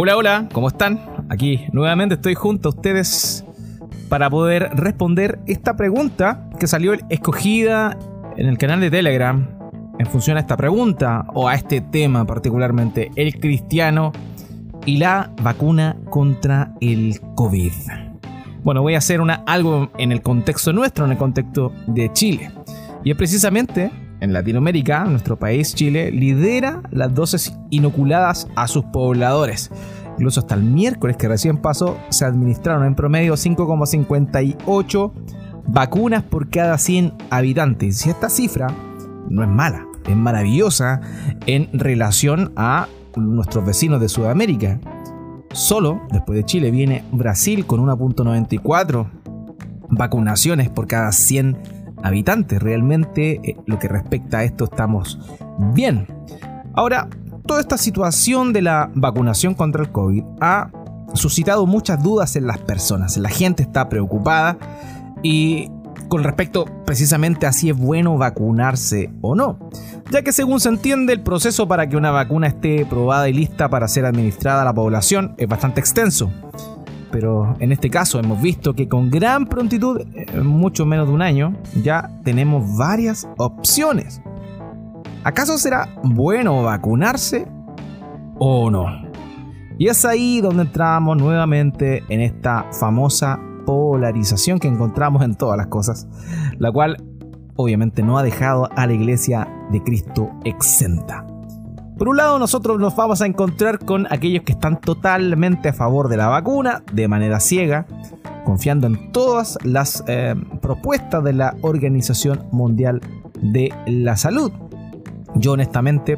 Hola, hola, ¿cómo están? Aquí nuevamente estoy junto a ustedes para poder responder esta pregunta que salió escogida en el canal de Telegram en función a esta pregunta o a este tema particularmente, el cristiano y la vacuna contra el COVID. Bueno, voy a hacer una, algo en el contexto nuestro, en el contexto de Chile. Y es precisamente en Latinoamérica, nuestro país, Chile, lidera las dosis inoculadas a sus pobladores. Incluso hasta el miércoles que recién pasó, se administraron en promedio 5,58 vacunas por cada 100 habitantes. Y esta cifra no es mala, es maravillosa en relación a nuestros vecinos de Sudamérica. Solo después de Chile viene Brasil con 1.94 vacunaciones por cada 100 habitantes. Realmente eh, lo que respecta a esto estamos bien. Ahora, toda esta situación de la vacunación contra el COVID ha suscitado muchas dudas en las personas. La gente está preocupada y con respecto precisamente a si es bueno vacunarse o no, ya que según se entiende el proceso para que una vacuna esté probada y lista para ser administrada a la población es bastante extenso pero en este caso hemos visto que con gran prontitud, en mucho menos de un año, ya tenemos varias opciones. ¿Acaso será bueno vacunarse o no? Y es ahí donde entramos nuevamente en esta famosa polarización que encontramos en todas las cosas, la cual obviamente no ha dejado a la iglesia de Cristo exenta. Por un lado, nosotros nos vamos a encontrar con aquellos que están totalmente a favor de la vacuna, de manera ciega, confiando en todas las eh, propuestas de la Organización Mundial de la Salud. Yo honestamente,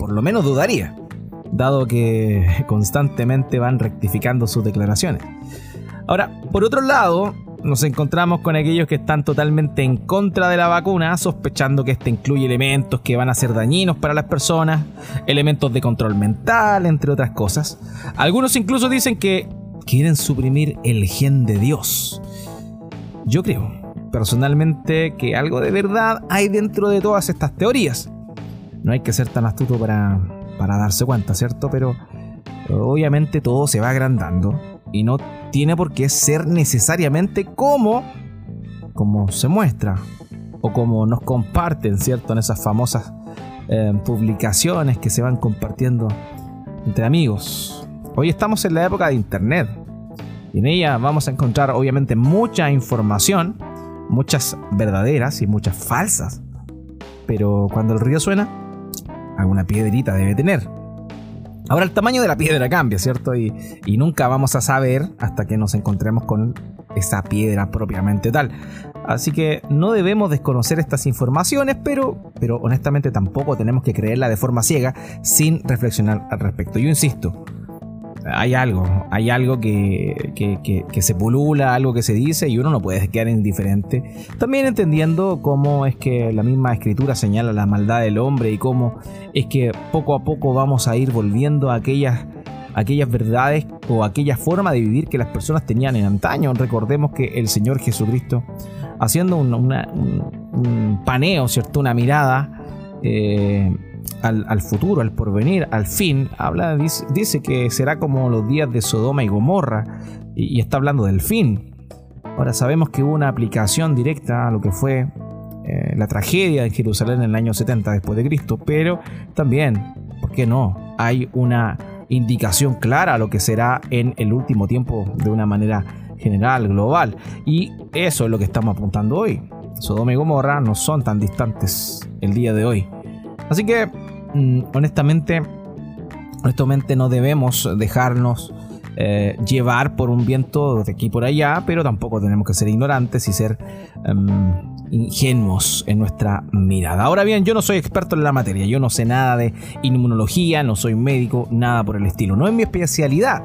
por lo menos dudaría, dado que constantemente van rectificando sus declaraciones. Ahora, por otro lado, nos encontramos con aquellos que están totalmente en contra de la vacuna, sospechando que este incluye elementos que van a ser dañinos para las personas, elementos de control mental, entre otras cosas. Algunos incluso dicen que quieren suprimir el gen de Dios. Yo creo, personalmente, que algo de verdad hay dentro de todas estas teorías. No hay que ser tan astuto para, para darse cuenta, ¿cierto? Pero obviamente todo se va agrandando y no tiene por qué ser necesariamente como, como se muestra o como nos comparten, ¿cierto? En esas famosas eh, publicaciones que se van compartiendo entre amigos. Hoy estamos en la época de Internet y en ella vamos a encontrar obviamente mucha información, muchas verdaderas y muchas falsas. Pero cuando el río suena, alguna piedrita debe tener. Ahora el tamaño de la piedra cambia, ¿cierto? Y, nunca vamos a saber hasta que nos encontremos con esa piedra propiamente tal. Así que no debemos desconocer estas informaciones, pero, pero honestamente tampoco tenemos que creerla de forma ciega sin reflexionar al respecto. Yo insisto, hay algo, hay algo que, que, se pulula, algo que se dice y uno no puede quedar indiferente. También entendiendo cómo es que la misma escritura señala la maldad del hombre y cómo es que poco a poco vamos a ir volviendo a aquellas, aquellas verdades o aquella forma de vivir que las personas tenían en antaño. Recordemos que el Señor Jesucristo, haciendo un, paneo, ¿cierto? Una mirada. Eh, al, futuro, al porvenir, al fin, habla, dice, que será como los días de Sodoma y Gomorra, y, está hablando del fin. Ahora sabemos que hubo una aplicación directa a lo que fue eh, la tragedia en Jerusalén en el año 70 después de Cristo, pero también, ¿por qué no? Hay una indicación clara a lo que será en el último tiempo de una manera general, global, y eso es lo que estamos apuntando hoy. Sodoma y Gomorra no son tan distantes el día de hoy. Así que, honestamente, honestamente no debemos dejarnos eh, llevar por un viento de aquí por allá, pero tampoco tenemos que ser ignorantes y ser em, ingenuos en nuestra mirada. Ahora bien, yo no soy experto en la materia, yo no sé nada de inmunología, no soy médico, nada por el estilo. No es mi especialidad.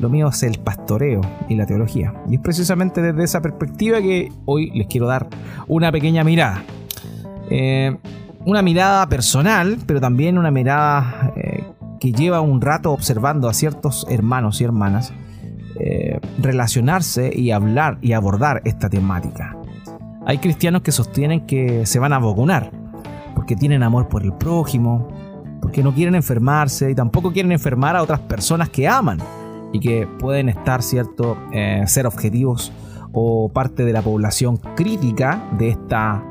Lo mío es el pastoreo y la teología. Y es precisamente desde esa perspectiva que hoy les quiero dar una pequeña mirada. Eh, una mirada personal, pero también una mirada eh, que lleva un rato observando a ciertos hermanos y hermanas eh, relacionarse y hablar y abordar esta temática. Hay cristianos que sostienen que se van a vacunar porque tienen amor por el prójimo, porque no quieren enfermarse y tampoco quieren enfermar a otras personas que aman y que pueden estar, ¿cierto?, eh, ser objetivos o parte de la población crítica de, esta,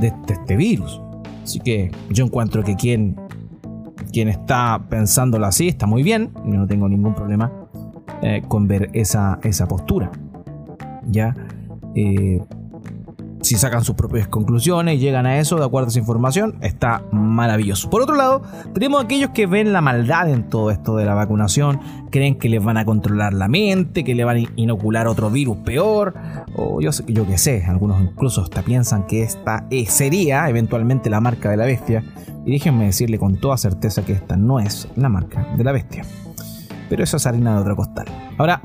de, este virus. Así que yo encuentro que quien, quien está pensándolo así está muy bien, no tengo ningún problema eh, con ver esa, esa postura. ¿Ya? Eh, si sacan sus propias conclusiones y llegan a eso de acuerdo a esa información, está maravilloso. Por otro lado, tenemos aquellos que ven la maldad en todo esto de la vacunación, creen que les van a controlar la mente, que le van a inocular otro virus peor, o yo, yo qué sé, algunos incluso hasta piensan que esta eh, sería eventualmente la marca de la bestia. Y déjenme decirle con toda certeza que esta no es la marca de la bestia. Pero eso es harina de otro costal. Ahora,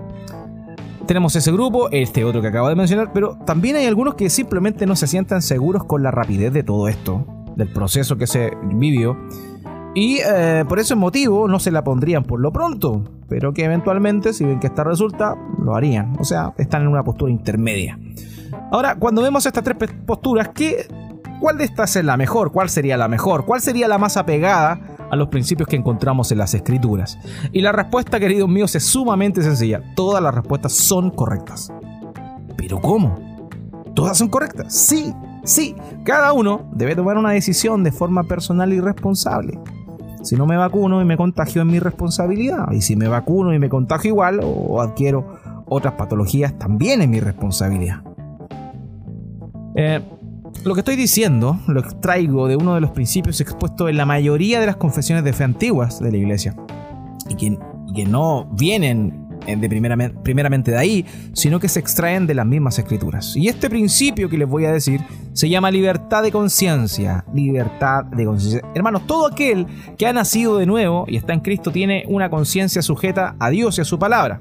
tenemos ese grupo, este otro que acabo de mencionar, pero también hay algunos que simplemente no se sientan seguros con la rapidez de todo esto, del proceso que se vivió. Y eh, por ese motivo no se la pondrían por lo pronto, pero que eventualmente, si ven que esta resulta, lo harían. O sea, están en una postura intermedia. Ahora, cuando vemos estas tres posturas, ¿qué, ¿cuál de estas es la mejor? ¿Cuál sería la mejor? ¿Cuál sería la más apegada a los principios que encontramos en las escrituras? Y la respuesta, queridos míos, es sumamente sencilla. Todas las respuestas son correctas. ¿Pero cómo? ¿Todas son correctas? Sí, sí. Cada uno debe tomar una decisión de forma personal y responsable. Si no me vacuno y me contagio es mi responsabilidad. Y si me vacuno y me contagio igual o adquiero otras patologías, también es mi responsabilidad. Eh, lo que estoy diciendo lo extraigo de uno de los principios expuestos en la mayoría de las confesiones de fe antiguas de la iglesia y que, no vienen eh, de primeramente de ahí, sino que se extraen de las mismas escrituras. Y este principio que les voy a decir se llama libertad de conciencia. Libertad de conciencia. Hermanos, todo aquel que ha nacido de nuevo y está en Cristo tiene una conciencia sujeta a Dios y a su palabra.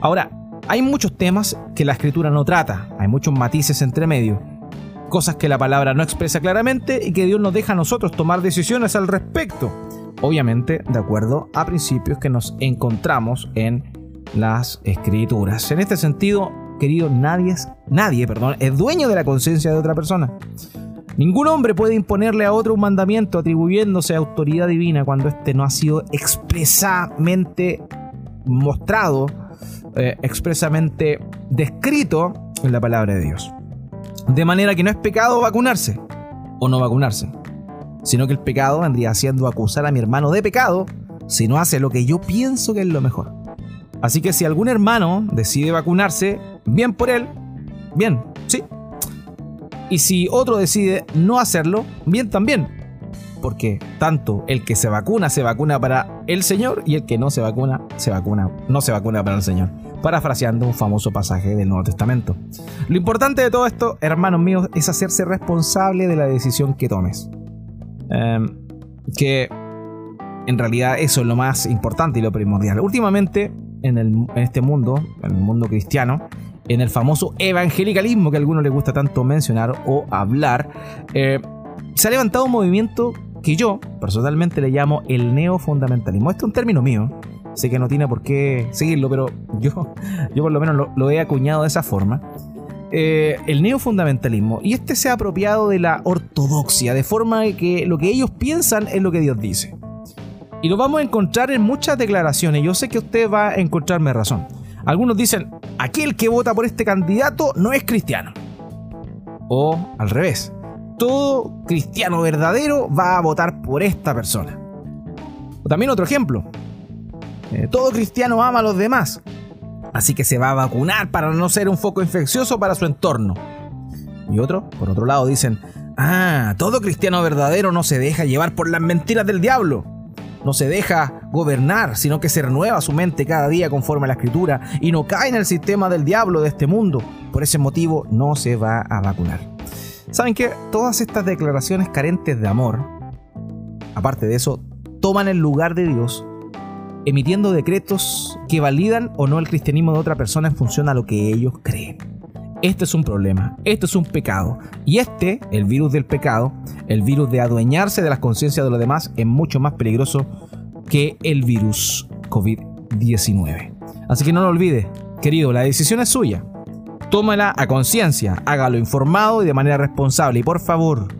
Ahora, hay muchos temas que la escritura no trata, hay muchos matices entre medio cosas que la palabra no expresa claramente y que Dios nos deja a nosotros tomar decisiones al respecto. Obviamente, de acuerdo a principios que nos encontramos en las escrituras. En este sentido, querido, nadie es, nadie, perdón, es dueño de la conciencia de otra persona. Ningún hombre puede imponerle a otro un mandamiento atribuyéndose autoridad divina cuando éste no ha sido expresamente mostrado, eh, expresamente descrito en la palabra de Dios. De manera que no es pecado vacunarse o no vacunarse, sino que el pecado vendría siendo acusar a mi hermano de pecado si no hace lo que yo pienso que es lo mejor. Así que si algún hermano decide vacunarse, bien por él, bien, sí. Y si otro decide no hacerlo, bien también. Porque tanto el que se vacuna se vacuna para el Señor y el que no se vacuna se vacuna no se vacuna para el Señor parafraseando un famoso pasaje del Nuevo Testamento. Lo importante de todo esto, hermanos míos, es hacerse responsable de la decisión que tomes. Em, que en realidad eso es lo más importante y lo primordial. Últimamente, en, este mundo, en el mundo cristiano, en el famoso evangelicalismo que a algunos les gusta tanto mencionar o hablar, eh, se ha levantado un movimiento que yo personalmente le llamo el neofundamentalismo. Este es un término mío, Sé que no tiene por qué seguirlo, pero yo, yo por lo menos lo, he acuñado de esa forma. Eh, el neofundamentalismo. Y este se ha apropiado de la ortodoxia, de forma que lo que ellos piensan es lo que Dios dice. Y lo vamos a encontrar en muchas declaraciones. Yo sé que usted va a encontrarme razón. Algunos dicen, aquel que vota por este candidato no es cristiano. O al revés, todo cristiano verdadero va a votar por esta persona. O también otro ejemplo, eh, todo cristiano ama a los demás, así que se va a vacunar para no ser un foco infeccioso para su entorno. Y otro, por otro lado, dicen, ah, todo cristiano verdadero no se deja llevar por las mentiras del diablo. No se deja gobernar, sino que se renueva su mente cada día conforme a la escritura y no cae en el sistema del diablo de este mundo. Por ese motivo no se va a vacunar. ¿Saben qué? Todas estas declaraciones carentes de amor, aparte de eso, toman el lugar de Dios emitiendo decretos que validan o no el cristianismo de otra persona en función a lo que ellos creen. Este es un problema, esto es un pecado. Y este, el virus del pecado, el virus de adueñarse de las conciencias de los demás, es mucho más peligroso que el virus COVID-19. Así que no lo olvide, querido, la decisión es suya. Tómala a conciencia, hágalo informado y de manera responsable. Y por favor,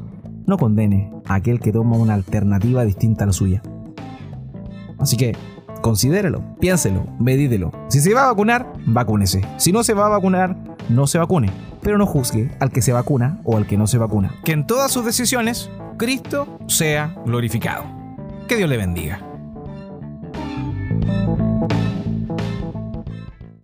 no condene a aquel que toma una alternativa distinta a la suya. Así que considérelo, piénselo, medídelo. Si se va a vacunar, vacúnese. Si no se va a vacunar, no se vacune. Pero no juzgue al que se vacuna o al que no se vacuna. Que en todas sus decisiones, Cristo sea glorificado. Que Dios le bendiga.